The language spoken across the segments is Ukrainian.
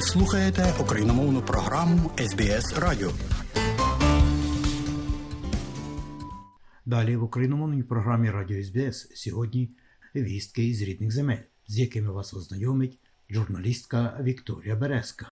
Ви слухаєте україномовну програму СБС Радіо. Далі в україномовній програмі Радіо СБС сьогодні вістки із рідних земель, з якими вас ознайомить журналістка Вікторія Березка.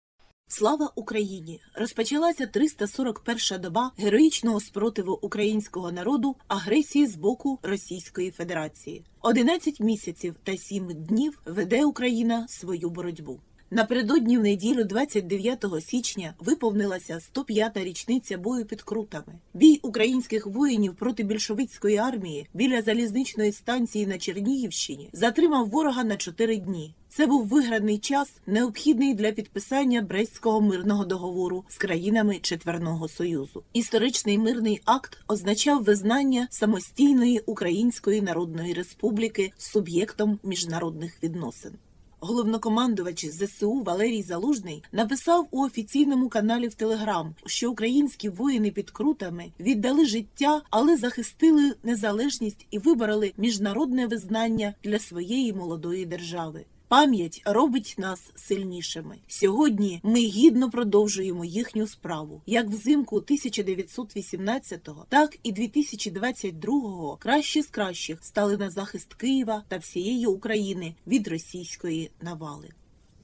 Слава Україні! Розпочалася 341-ша доба героїчного спротиву українського народу агресії з боку Російської Федерації. 11 місяців та 7 днів веде Україна свою боротьбу. Напередодні в неділю, 29 січня, виповнилася 105-та річниця бою під крутами. Бій українських воїнів проти більшовицької армії біля залізничної станції на Чернігівщині затримав ворога на 4 дні. Це був виграний час, необхідний для підписання Брестського мирного договору з країнами Четверного Союзу. Історичний мирний акт означав визнання самостійної Української Народної Республіки суб'єктом міжнародних відносин. Головнокомандувач ЗСУ Валерій Залужний написав у офіційному каналі в Телеграм, що українські воїни під крутами віддали життя, але захистили незалежність і вибороли міжнародне визнання для своєї молодої держави. Пам'ять робить нас сильнішими. Сьогодні ми гідно продовжуємо їхню справу. Як взимку 1918-го, так і 2022-го кращі з кращих стали на захист Києва та всієї України від російської навали.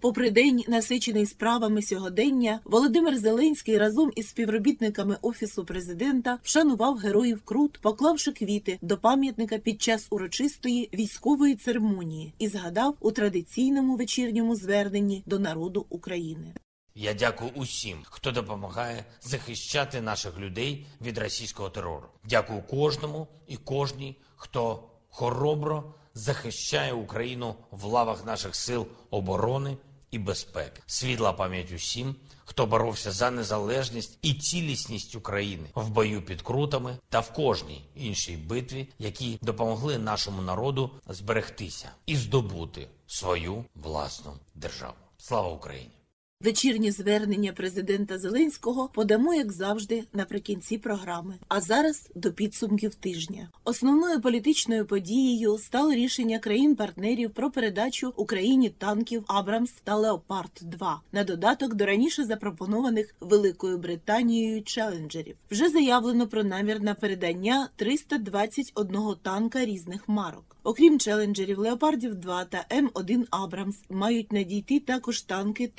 Попри день, насичений справами сьогодення, Володимир Зеленський разом із співробітниками офісу президента вшанував героїв Крут, поклавши квіти до пам'ятника під час урочистої військової церемонії і згадав у традиційному вечірньому зверненні до народу України. Я дякую усім, хто допомагає захищати наших людей від російського терору. Дякую кожному і кожній, хто хоробро захищає Україну в лавах наших сил оборони і безпеки. Світла пам'ять усім, хто боровся за незалежність і цілісність України в бою під крутами та в кожній іншій битві, які допомогли нашому народу зберегтися і здобути свою власну державу. Слава Україні! Вечірнє звернення президента Зеленського подамо, як завжди, наприкінці програми. А зараз до підсумків тижня. Основною політичною подією стало рішення країн-партнерів про передачу Україні танків Абрамс та Леопард 2 на додаток до раніше запропонованих Великою Британією челенджерів. Вже заявлено про намір на передання 321 танка різних марок. Окрім челенджерів, Леопардів 2 та М1 Абрамс мають надійти також танки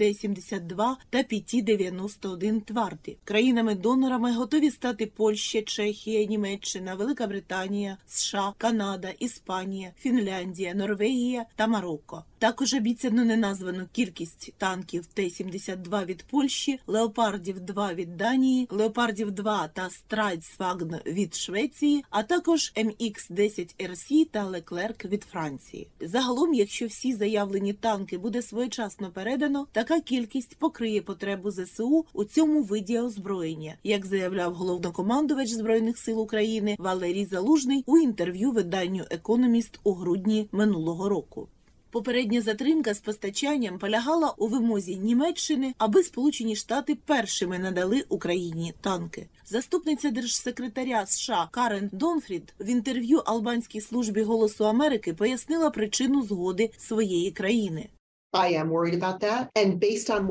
Т-72 та ПТ-91 Тварди. Країнами-донорами готові стати Польща, Чехія, Німеччина, Велика Британія, США, Канада, Іспанія, Фінляндія, Норвегія та Марокко. Також обіцяно неназвану кількість танків Т-72 від Польщі, Леопардів 2 від Данії, Леопардів 2 та Stridsvagn від Швеції, а також AMX-10 RC та Леклерк від Франції. Загалом, якщо всі заявлені танки буде своєчасно передано, така кількість покриє потребу ЗСУ у цьому виді озброєння, як заявляв головнокомандувач збройних сил України Валерій Залужний у інтерв'ю виданню Економіст у грудні минулого року. Попередня затримка з постачанням полягала у вимозі Німеччини, аби Сполучені Штати першими надали Україні танки. Заступниця держсекретаря США Карен Донфрід в інтерв'ю албанській службі Голосу Америки пояснила причину згоди своєї країни.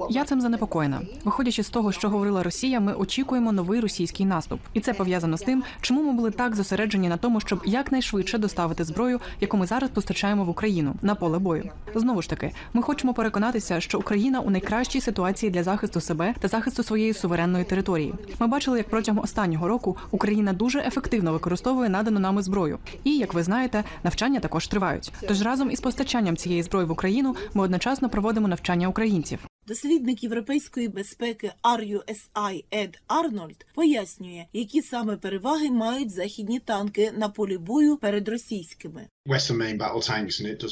Я цим занепокоєна. Виходячи з того, що говорила Росія, ми очікуємо новий російський наступ, і це пов'язано з тим, чому ми були так зосереджені на тому, щоб якнайшвидше доставити зброю, яку ми зараз постачаємо в Україну на поле бою. Знову ж таки, ми хочемо переконатися, що Україна у найкращій ситуації для захисту себе та захисту своєї суверенної території. Ми бачили, як протягом останнього року Україна дуже ефективно використовує надану нами зброю. І як ви знаєте, навчання також тривають. Тож разом із постачанням цієї зброї в Україну ми одночасно проводимо навчання українців. Дослідник європейської безпеки RUSI Ед Арнольд пояснює, які саме переваги мають західні танки на полі бою перед російськими.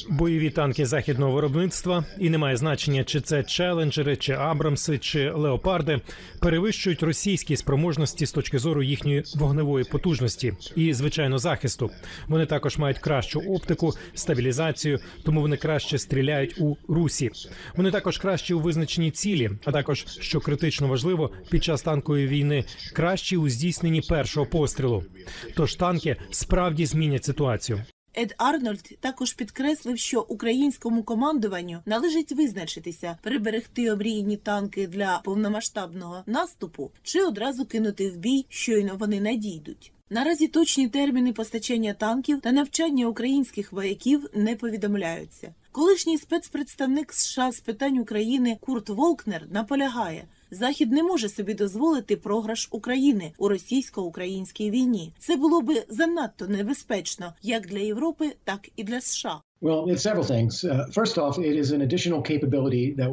Бойові танки західного виробництва, і немає значення, чи це челенджери, чи Абрамси, чи леопарди, перевищують російські спроможності з точки зору їхньої вогневої потужності і, звичайно, захисту. Вони також мають кращу оптику, стабілізацію, тому вони краще стріляють у русі. Вони також кращі у визначенні цілі, а також що критично важливо під час танкової війни, кращі у здійсненні першого пострілу. Тож танки справді змінять ситуацію. Ед Арнольд також підкреслив, що українському командуванню належить визначитися, приберегти обріяні танки для повномасштабного наступу чи одразу кинути в бій, щойно вони надійдуть. Наразі точні терміни постачання танків та навчання українських вояків не повідомляються. Колишній спецпредставник США з питань України Курт Волкнер наполягає. Захід не може собі дозволити програш України у російсько-українській війні. Це було би занадто небезпечно як для Європи, так і для США. Uh,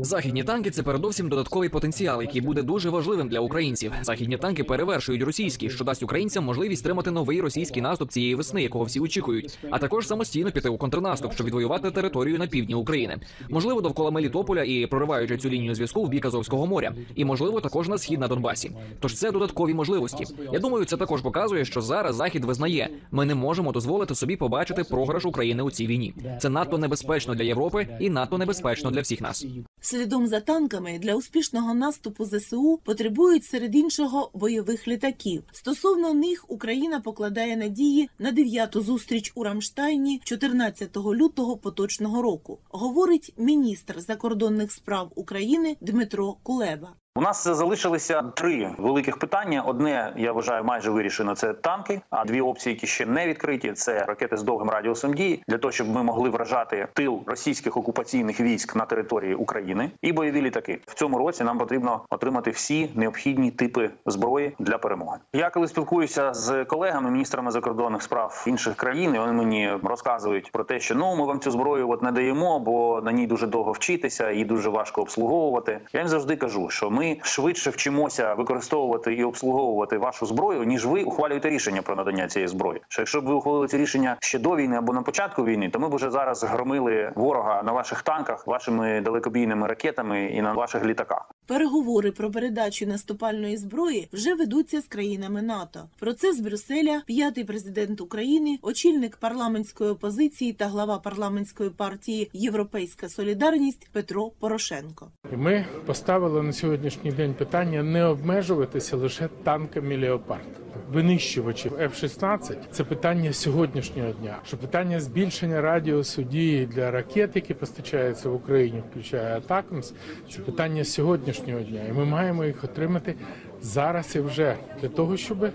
Західні танки це передовсім додатковий потенціал, який буде дуже важливим для українців. Західні танки перевершують російські, що дасть українцям можливість стримати новий російський наступ цієї весни, якого всі очікують, а також самостійно піти у контрнаступ, щоб відвоювати територію на півдні України. Можливо, довкола Мелітополя і прориваючи цю лінію зв'язку в бік Азовського моря, і можливо також на схід на Донбасі. Тож це додаткові можливості. Я думаю, це також показує, що зараз захід визнає, ми не можемо дозволити собі побачити програш України у цій війні. Це надто небезпечно для Європи і надто небезпечно для всіх нас. Слідом за танками для успішного наступу ЗСУ потребують серед іншого бойових літаків. Стосовно них Україна покладає надії на дев'яту зустріч у Рамштайні 14 лютого поточного року, говорить міністр закордонних справ України Дмитро Кулеба. У нас залишилися три великих питання. Одне я вважаю майже вирішено. Це танки. А дві опції, які ще не відкриті, це ракети з довгим радіусом дії для того, щоб ми могли вражати тил російських окупаційних військ на території України і бойові літаки. В цьому році нам потрібно отримати всі необхідні типи зброї для перемоги. Я коли спілкуюся з колегами, міністрами закордонних справ інших країн, і вони мені розказують про те, що ну ми вам цю зброю от не даємо, бо на ній дуже довго вчитися, її дуже важко обслуговувати. Я їм завжди кажу, що ми швидше вчимося використовувати і обслуговувати вашу зброю, ніж ви ухвалюєте рішення про надання цієї зброї. Що якщо б ви ухвалили це рішення ще до війни або на початку війни, то ми б уже зараз громили ворога на ваших танках, вашими далекобійними ракетами і на ваших літаках. Переговори про передачу наступальної зброї вже ведуться з країнами НАТО. Про це з Брюсселя п'ятий президент України, очільник парламентської опозиції та глава парламентської партії Європейська Солідарність Петро Порошенко. Ми поставили на сьогоднішній день питання не обмежуватися лише танками Леопард. Винищувачів F-16 – це питання сьогоднішнього дня. Що питання збільшення радіусу дії для ракет, які постачаються в Україні, включає Атакамс, це питання сьогоднішнього дня. І ми маємо їх отримати зараз і вже для того, щоб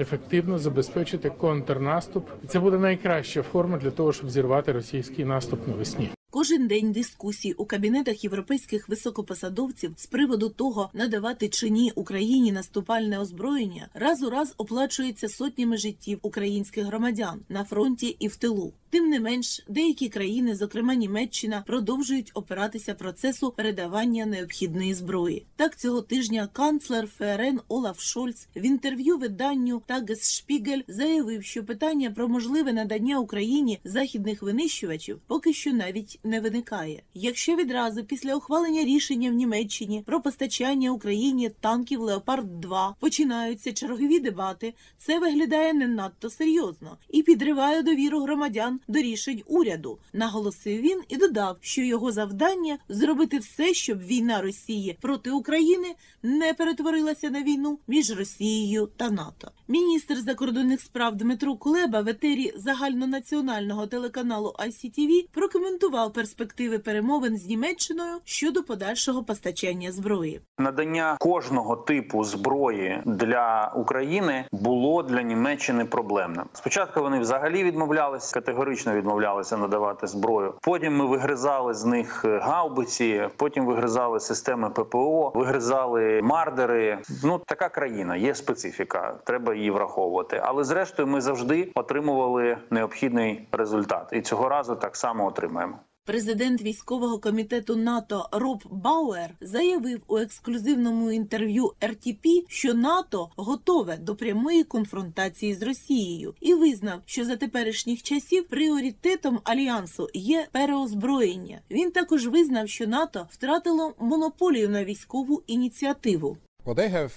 ефективно забезпечити контрнаступ. І це буде найкраща форма для того, щоб зірвати російський наступ навесні. Кожен день дискусій у кабінетах європейських високопосадовців з приводу того, надавати чи ні Україні наступальне озброєння, раз у раз оплачується сотнями життів українських громадян на фронті і в тилу. Тим не менш, деякі країни, зокрема Німеччина, продовжують опиратися процесу передавання необхідної зброї. Так цього тижня канцлер ФРН Олаф Шольц в інтерв'ю виданню Тагес-Шпігель заявив, що питання про можливе надання Україні західних винищувачів поки що навіть не виникає. Якщо відразу після ухвалення рішення в Німеччині про постачання Україні танків Леопард 2 починаються чергові дебати, це виглядає не надто серйозно і підриває довіру громадян до рішень уряду. Наголосив він і додав, що його завдання зробити все, щоб війна Росії проти України не перетворилася на війну між Росією та НАТО. Міністр закордонних справ Дмитро Кулеба в етері загальнонаціонального телеканалу ICTV прокоментував перспективи перемовин з Німеччиною щодо подальшого постачання зброї. Надання кожного типу зброї для України було для Німеччини проблемним. Спочатку вони взагалі відмовлялися, категорично відмовлялися надавати зброю. Потім ми вигризали з них гаубиці, потім вигризали системи ППО, вигризали мардери. Ну така країна, є специфіка, треба її враховувати. Але зрештою, ми завжди отримували необхідний результат, і цього разу так само отримаємо. Президент військового комітету НАТО Роб Бауер заявив у ексклюзивному інтерв'ю РТП, що НАТО готове до прямої конфронтації з Росією і визнав, що за теперішніх часів пріоритетом альянсу є переозброєння. Він також визнав, що НАТО втратило монополію на військову ініціативу. Well, they have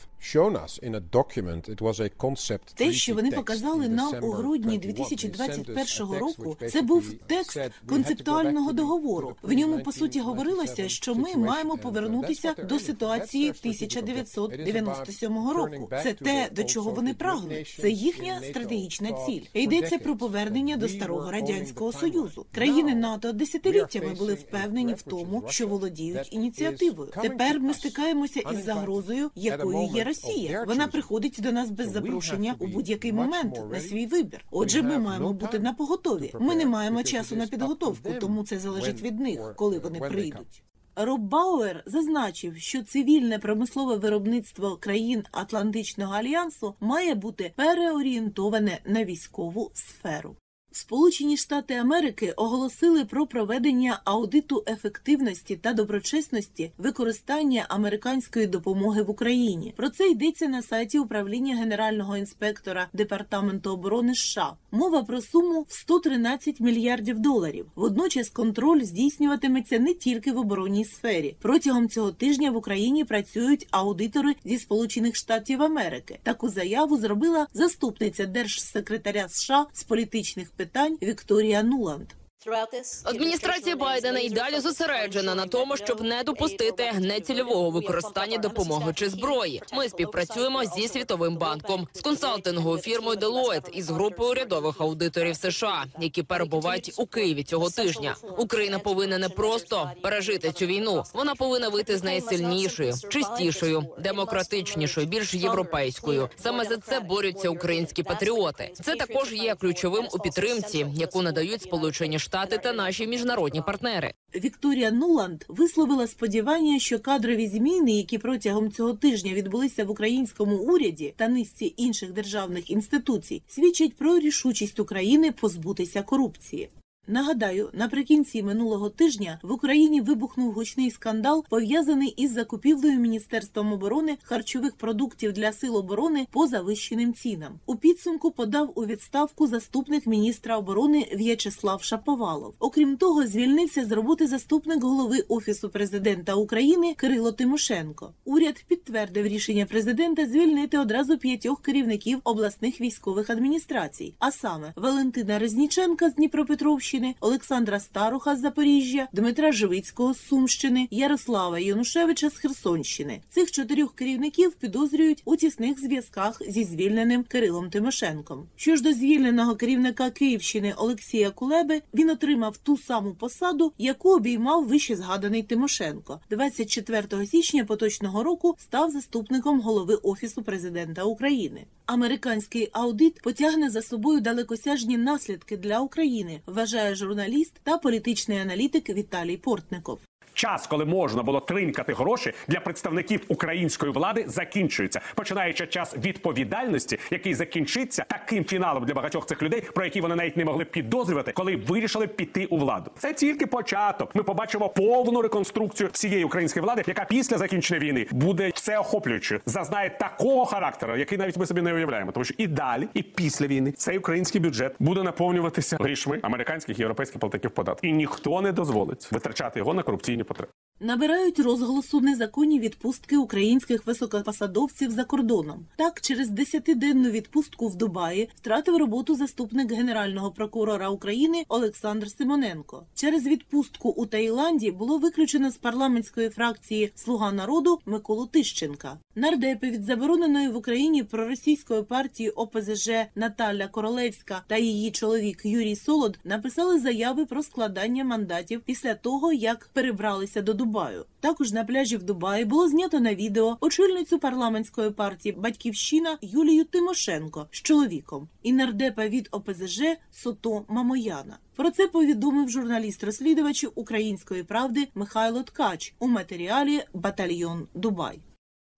Те, що вони показали нам у грудні 2021 року, це був текст концептуального договору. В ньому по суті говорилося, що ми маємо повернутися до ситуації 1997 року. Це те, до чого вони прагнуть. Це їхня стратегічна ціль. Йдеться про повернення до старого радянського союзу. Країни НАТО десятиліттями були впевнені в тому, що володіють ініціативою. Тепер ми стикаємося із загрозою, якою є Росія. Вона приходить до нас без запрошення у будь-який момент на свій вибір. Отже, ми маємо бути на поготові. Ми не маємо часу на підготовку, тому це залежить від них, коли вони прийдуть. Роб Бауер зазначив, що цивільне промислове виробництво країн Атлантичного альянсу має бути переорієнтоване на військову сферу. Сполучені Штати Америки оголосили про проведення аудиту ефективності та доброчесності використання американської допомоги в Україні. Про це йдеться на сайті управління генерального інспектора департаменту оборони США. Мова про суму в 113 мільярдів доларів. Водночас контроль здійснюватиметься не тільки в оборонній сфері. Протягом цього тижня в Україні працюють аудитори зі Сполучених Штатів Америки. Таку заяву зробила заступниця держсекретаря США з політичних питань Вікторія Нуланд. Адміністрація Байдена й далі зосереджена на тому, щоб не допустити нецільового використання допомоги чи зброї. Ми співпрацюємо зі світовим банком, з консалтинговою фірмою Deloitte і з групою урядових аудиторів США, які перебувають у Києві цього тижня. Україна повинна не просто пережити цю війну, вона повинна вийти з неї сильнішою, чистішою, демократичнішою, більш європейською. Саме за це борються українські патріоти. Це також є ключовим у підтримці, яку надають Сполучені Штати та наші міжнародні партнери. Вікторія Нуланд висловила сподівання, що кадрові зміни, які протягом цього тижня відбулися в українському уряді та низці інших державних інституцій, свідчать про рішучість України позбутися корупції. Нагадаю, наприкінці минулого тижня в Україні вибухнув гучний скандал, пов'язаний із закупівлею міністерством оборони харчових продуктів для сил оборони по завищеним цінам. У підсумку подав у відставку заступник міністра оборони В'ячеслав Шаповалов. Окрім того, звільнився з роботи заступник голови офісу президента України Кирило Тимошенко. Уряд підтвердив рішення президента звільнити одразу п'ятьох керівників обласних військових адміністрацій, а саме Валентина Резніченка з Дніпропетровщини. Олександра Старуха з Запоріжжя, Дмитра Живицького з Сумщини, Ярослава Янушевича з Херсонщини. Цих чотирьох керівників підозрюють у тісних зв'язках зі звільненим Кирилом Тимошенком. Що ж до звільненого керівника Київщини Олексія Кулеби, він отримав ту саму посаду, яку обіймав вище згаданий Тимошенко. 24 січня поточного року став заступником голови офісу президента України. Американський аудит потягне за собою далекосяжні наслідки для України. Вважає журналіст та політичний аналітик Віталій Портников. Час, коли можна було тринькати гроші для представників української влади, закінчується, починаючи час відповідальності, який закінчиться таким фіналом для багатьох цих людей, про які вони навіть не могли підозрювати, коли вирішили піти у владу. Це тільки початок. Ми побачимо повну реконструкцію всієї української влади, яка після закінчення війни буде всеохоплюючою, зазнає такого характеру, який навіть ми собі не уявляємо. Тому що і далі, і після війни цей український бюджет буде наповнюватися грішми американських і європейських платників податків, і ніхто не дозволить витрачати його на корупційні потреб. Набирають розголосу незаконні відпустки українських високопосадовців за кордоном. Так, через десятиденну відпустку в Дубаї втратив роботу заступник генерального прокурора України Олександр Симоненко. Через відпустку у Таїланді було виключено з парламентської фракції Слуга народу Миколу Тищенка. Нардепи від забороненої в Україні проросійської партії ОПЗЖ Наталя Королевська та її чоловік Юрій Солод написали заяви про складання мандатів після того, як перебралися до Дубаю. Також на пляжі в Дубаї було знято на відео очільницю парламентської партії Батьківщина Юлію Тимошенко з чоловіком і нардепа від ОПЗЖ Сото Мамояна. Про це повідомив журналіст-розслідувач Української правди Михайло Ткач у матеріалі Батальйон Дубай.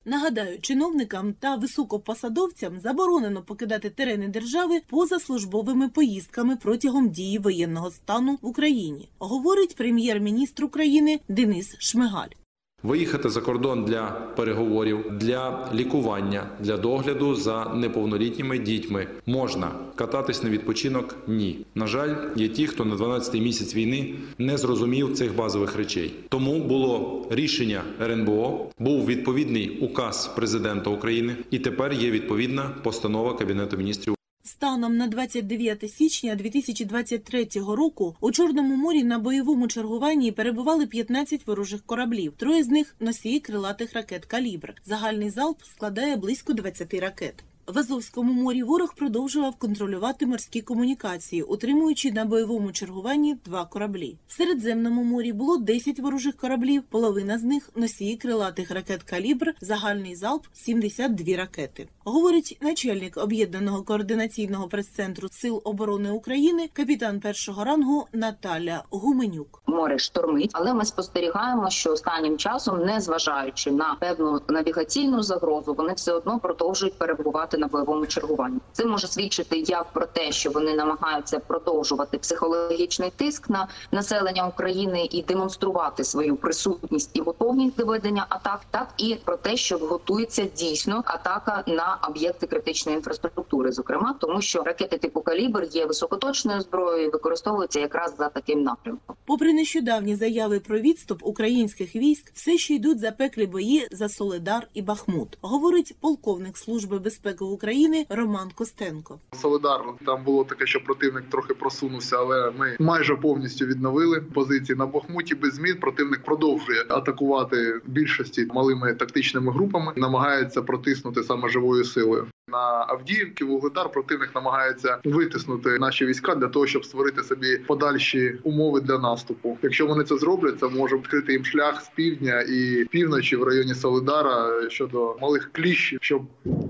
Нагадаю, чиновникам та високопосадовцям заборонено покидати терени держави поза службовими поїздками протягом дії воєнного стану в Україні, говорить прем'єр-міністр України Денис Шмигаль. Виїхати за кордон для переговорів, для лікування, для догляду за неповнолітніми дітьми можна кататись на відпочинок. Ні. На жаль, є ті, хто на 12-й місяць війни не зрозумів цих базових речей. Тому було рішення РНБО, був відповідний указ президента України, і тепер є відповідна постанова Кабінету міністрів. Станом на 29 січня 2023 року у Чорному морі на бойовому чергуванні перебували 15 ворожих кораблів. Троє з них носії крилатих ракет «Калібр». Загальний залп складає близько 20 ракет. В Азовському морі ворог продовжував контролювати морські комунікації, утримуючи на бойовому чергуванні два кораблі. В Середземному морі було 10 ворожих кораблів, половина з них носії крилатих ракет «Калібр», загальний залп 72 ракети. Говорить начальник об'єднаного координаційного прес-центру Сил оборони України, капітан першого рангу Наталя Гуменюк. Море штормить, але ми спостерігаємо, що останнім часом, не зважаючи на певну навігаційну загрозу, вони все одно продовжують перебувати на бойовому чергуванні. Це може свідчити як про те, що вони намагаються продовжувати психологічний тиск на населення України і демонструвати свою присутність і готовність до ведення атак, так і про те, що готується дійсно атака на об'єкти критичної інфраструктури, зокрема, тому що ракети типу калібр є високоточною зброєю, і використовуються якраз за таким напрямком. Попри нещодавні заяви про відступ українських військ, все ще йдуть запеклі бої за Соледар і Бахмут, говорить полковник служби безпеки України Роман Костенко. Солидарно там було таке, що противник трохи просунувся, але ми майже повністю відновили позиції на Бахмуті. Без змін противник продовжує атакувати більшості малими тактичними групами, намагається протиснути саме живою силою. На Авдіївки Вугледар противник намагається витиснути наші війська для того, щоб створити собі подальші умови для наступу. Якщо вони це зроблять, це може відкрити їм шлях з півдня і півночі в районі Солидара щодо малих кліщів, щоб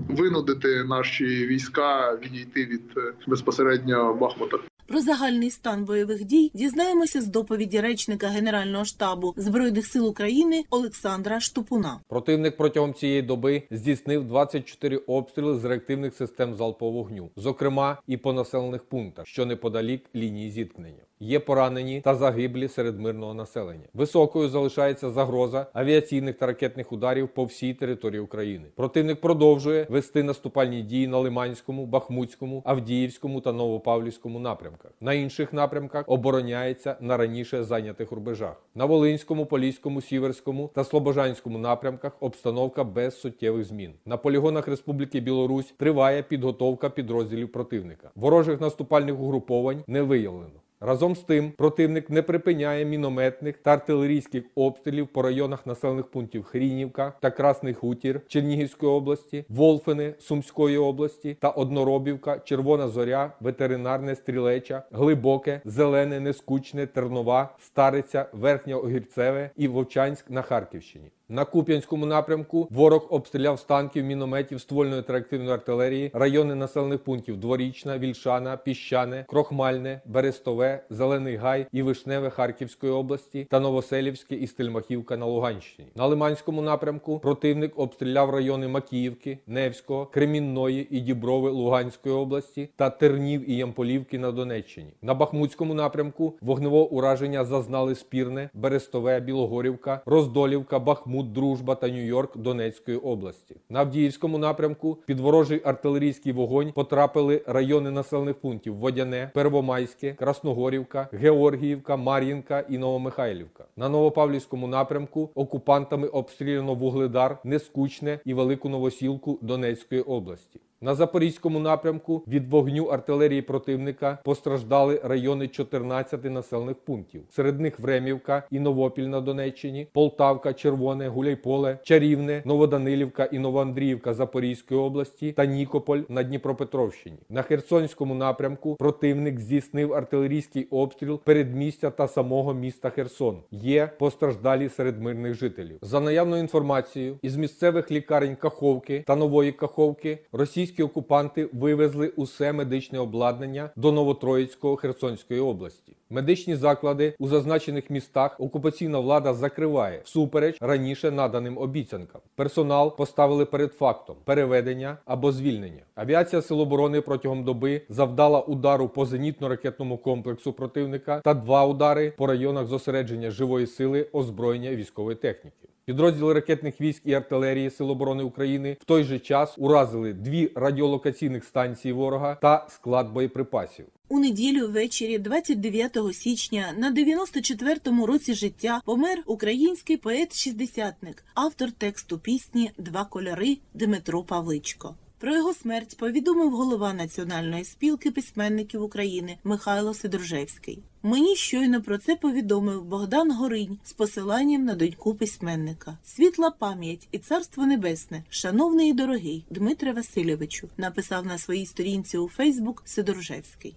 винудити наші війська відійти від е, безпосередньо Бахмута. Про загальний стан бойових дій дізнаємося з доповіді речника Генерального штабу збройних сил України Олександра Штупуна. Противник протягом цієї доби здійснив 24 обстріли з реактивних систем залпового вогню, зокрема і по населених пунктах, що неподалік лінії зіткнення. Є поранені та загиблі серед мирного населення. Високою залишається загроза авіаційних та ракетних ударів по всій території України. Противник продовжує вести наступальні дії на Лиманському, Бахмутському, Авдіївському та Новопавлівському напрямках. На інших напрямках обороняється на раніше зайнятих рубежах. На Волинському, Поліському, Сіверському та Слобожанському напрямках обстановка без суттєвих змін. На полігонах Республіки Білорусь триває підготовка підрозділів противника. Ворожих наступальних угруповань не виявлено. Разом з тим, противник не припиняє мінометних та артилерійських обстрілів по районах населених пунктів Хрінівка та Красний Хутір Чернігівської області, Волфини Сумської області та Одноробівка, Червона Зоря, Ветеринарне Стрілеча, Глибоке, Зелене, Нескучне, Тернова, Стариця, Верхнє Огірцеве і Вовчанськ на Харківщині. На Куп'янському напрямку ворог обстріляв з танків, мінометів, ствольної та артилерії, райони населених пунктів Дворічна, Вільшана, Піщане, Крохмальне, Берестове, Зелений Гай і Вишневе Харківської області та Новоселівське і Стельмахівка на Луганщині. На Лиманському напрямку противник обстріляв райони Макіївки, Невського, Кремінної і Діброви Луганської області та Тернів і Ямполівки на Донеччині. На Бахмутському напрямку вогневого ураження зазнали Спірне, Берестове, Білогорівка, Роздолівка, Бахмут. Дружба та Нью-Йорк Донецької області. На Авдіївському напрямку під ворожий артилерійський вогонь потрапили райони населених пунктів Водяне, Первомайське, Красногорівка, Георгіївка, Мар'їнка і Новомихайлівка. На Новопавлівському напрямку окупантами обстріляно Вугледар, Нескучне і Велику Новосілку Донецької області. На Запорізькому напрямку від вогню артилерії противника постраждали райони 14 населених пунктів. Серед них Времівка і Новопіль на Донеччині, Полтавка, Червоне, Гуляйполе, Чарівне, Новоданилівка і Новоандріївка Запорізької області та Нікополь на Дніпропетровщині. На Херсонському напрямку противник здійснив артилерійський обстріл передмістя та самого міста Херсон. Є постраждалі серед мирних жителів. За наявною інформацією із місцевих лікарень Каховки та Нової Каховки Російські російські окупанти вивезли усе медичне обладнання до Новотроїцького Херсонської області. Медичні заклади у зазначених містах окупаційна влада закриває всупереч раніше наданим обіцянкам. Персонал поставили перед фактом переведення або звільнення. Авіація Сил оборони протягом доби завдала удару по зенітно-ракетному комплексу противника та два удари по районах зосередження живої сили, озброєння військової техніки. Підрозділи ракетних військ і артилерії Сил оборони України в той же час уразили дві радіолокаційних станції ворога та склад боєприпасів. У неділю ввечері, 29 січня, на 94-му році життя помер український поет-шістдесятник, автор тексту пісні Два кольори Дмитро Павличко. Про його смерть повідомив голова Національної спілки письменників України Михайло Сидоржевський. Мені щойно про це повідомив Богдан Горинь з посиланням на доньку письменника. Світла пам'ять і царство небесне, шановний і дорогий Дмитре Васильовичу, написав на своїй сторінці у Фейсбук Сидоржевський.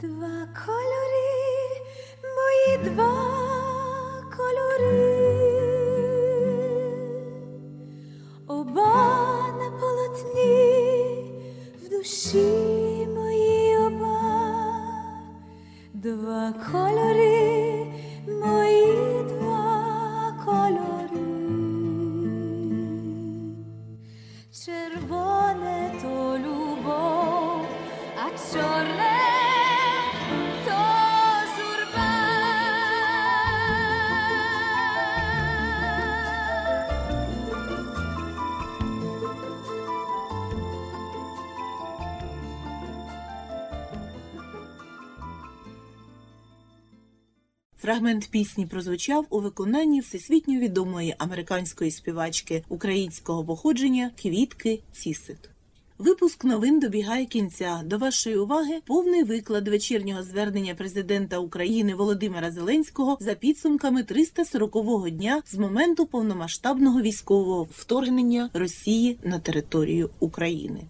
Два кольори, мої два душі мої оба, два кольори, Фрагмент пісні прозвучав у виконанні всесвітньо відомої американської співачки українського походження Квітки Цісит. Випуск новин добігає кінця. До вашої уваги повний виклад вечірнього звернення президента України Володимира Зеленського за підсумками 340-го дня з моменту повномасштабного військового вторгнення Росії на територію України.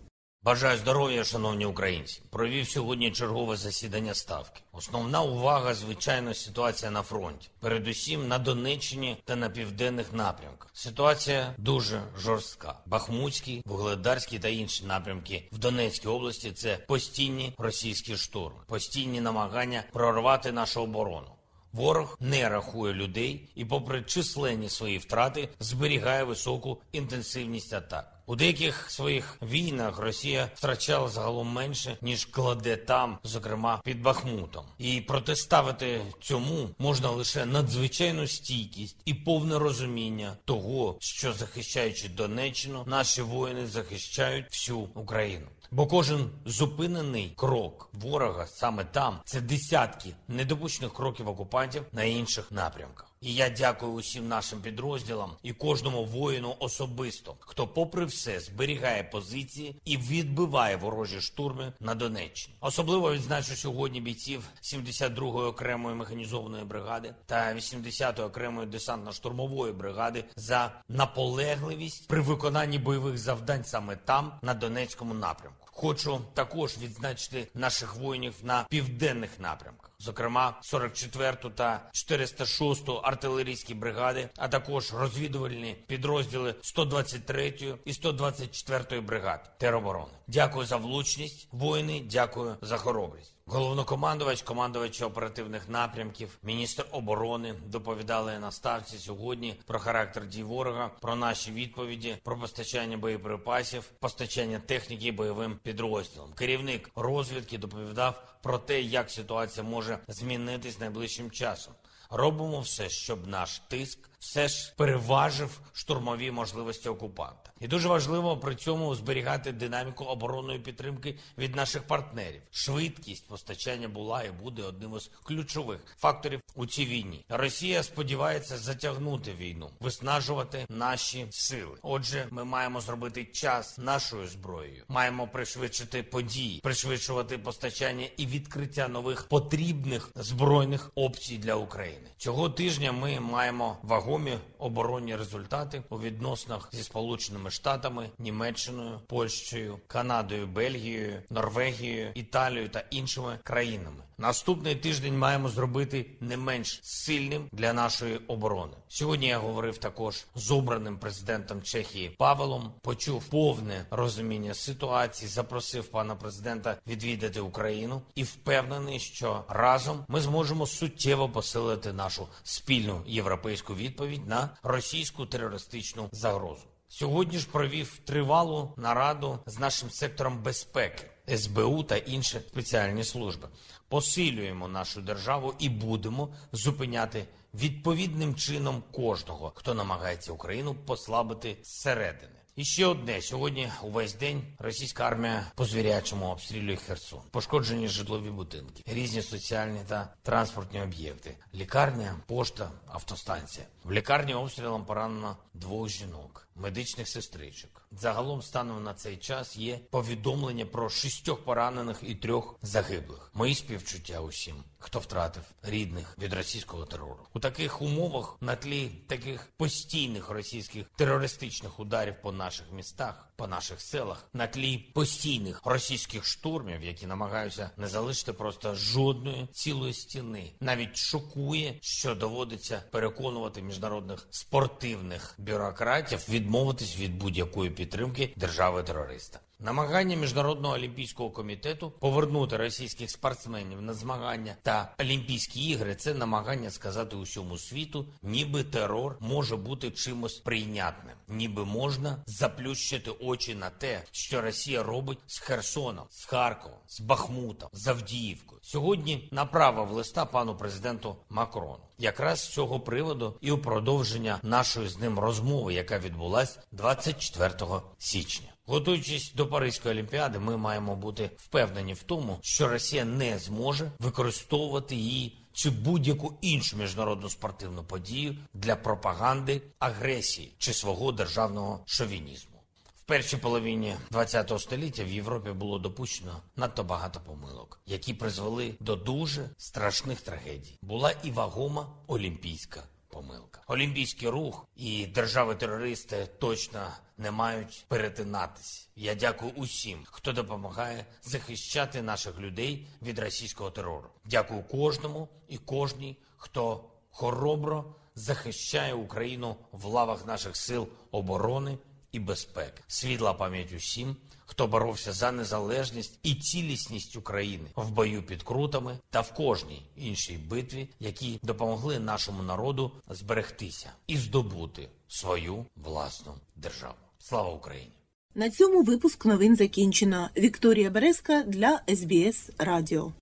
Бажаю здоров'я, шановні українці. Провів сьогодні чергове засідання ставки. Основна увага, звичайно, ситуація на фронті, передусім на Донеччині та на південних напрямках. Ситуація дуже жорстка. Бахмутський, Вугледарський та інші напрямки в Донецькій області це постійні російські штурми, постійні намагання прорвати нашу оборону. Ворог не рахує людей і, попри численні свої втрати, зберігає високу інтенсивність атак. У деяких своїх війнах Росія втрачала загалом менше ніж кладе там, зокрема під Бахмутом. І протиставити цьому можна лише надзвичайну стійкість і повне розуміння того, що захищаючи Донеччину, наші воїни захищають всю Україну. Бо кожен зупинений крок ворога саме там це десятки недопущених кроків окупантів на інших напрямках. І я дякую усім нашим підрозділам і кожному воїну особисто, хто, попри все, зберігає позиції і відбиває ворожі штурми на Донеччині. Особливо відзначу сьогодні бійців 72-ї окремої механізованої бригади та 80-ї окремої десантно-штурмової бригади за наполегливість при виконанні бойових завдань саме там, на Донецькому напрямку. Хочу також відзначити наших воїнів на південних напрямках, зокрема 44-ту та 406-ту артилерійські бригади, а також розвідувальні підрозділи 123-ї і 124-ї бригад тероборони. Дякую за влучність, воїни. Дякую за хоробрість. Головнокомандувач, командувач оперативних напрямків, міністр оборони доповідали на ставці сьогодні про характер дій ворога, про наші відповіді, про постачання боєприпасів, постачання техніки бойовим підрозділам. Керівник розвідки доповідав про те, як ситуація може змінитись найближчим часом. Робимо все, щоб наш тиск все ж переважив штурмові можливості окупанта. І дуже важливо при цьому зберігати динаміку оборонної підтримки від наших партнерів. Швидкість постачання була і буде одним із ключових факторів у цій війні. Росія сподівається затягнути війну, виснажувати наші сили. Отже, ми маємо зробити час нашою зброєю. Маємо пришвидшити події, пришвидшувати постачання і відкриття нових потрібних збройних опцій для України. Цього тижня ми маємо вагомі оборонні результати у відносинах зі сполученими штатами, Німеччиною, Польщею, Канадою, Бельгією, Норвегією, Італією та іншими країнами. Наступний тиждень маємо зробити не менш сильним для нашої оборони. Сьогодні я говорив також з обраним президентом Чехії Павелом. Почув повне розуміння ситуації, запросив пана президента відвідати Україну і впевнений, що разом ми зможемо суттєво посилити нашу спільну європейську відповідь на російську терористичну загрозу. Сьогодні ж провів тривалу нараду з нашим сектором безпеки. СБУ та інші спеціальні служби. Посилюємо нашу державу і будемо зупиняти відповідним чином кожного, хто намагається Україну послабити зсередини. І ще одне сьогодні увесь день російська армія по звірячому обстрілює Херсон. Пошкоджені житлові будинки, різні соціальні та транспортні об'єкти, лікарня, пошта, автостанція. В лікарні обстрілом поранено двох жінок, медичних сестричок. Загалом станом на цей час є повідомлення про шістьох поранених і трьох загиблих. Мої співчуття усім, хто втратив рідних від російського терору. У таких умовах на тлі таких постійних російських терористичних ударів по наших містах, по наших селах, на тлі постійних російських штурмів, які намагаються не залишити просто жодної цілої стіни, навіть шокує, що доводиться переконувати міжнародних спортивних бюрократів відмовитись від будь-якої підтримки держави-терориста. Намагання міжнародного олімпійського комітету повернути російських спортсменів на змагання та Олімпійські ігри це намагання сказати усьому світу, ніби терор може бути чимось прийнятним, ніби можна заплющити очі на те, що Росія робить з Херсоном, з Харковом, з Бахмутом, з Авдіївкою. Сьогодні направив листа пану президенту Макрону. Якраз з цього приводу і у продовження нашої з ним розмови, яка відбулась 24 січня. Готуючись до Паризької олімпіади, ми маємо бути впевнені в тому, що Росія не зможе використовувати її чи будь-яку іншу міжнародну спортивну подію для пропаганди агресії чи свого державного шовінізму. В першій половині ХХ століття в Європі було допущено надто багато помилок, які призвели до дуже страшних трагедій. Була і вагома олімпійська помилка. Олімпійський рух і держави-терористи точно не мають перетинатись. Я дякую усім, хто допомагає захищати наших людей від російського терору. Дякую кожному і кожній, хто хоробро захищає Україну в лавах наших сил оборони і безпеки. Світла пам'ять усім, хто боровся за незалежність і цілісність України в бою під крутами та в кожній іншій битві, які допомогли нашому народу зберегтися і здобути свою власну державу. Слава Україні! На цьому випуск новин закінчено. Вікторія Березка для СБС Радіо.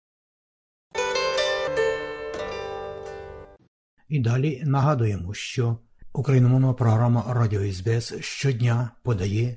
І далі нагадуємо, що україномовна програма Радіо СБС щодня подає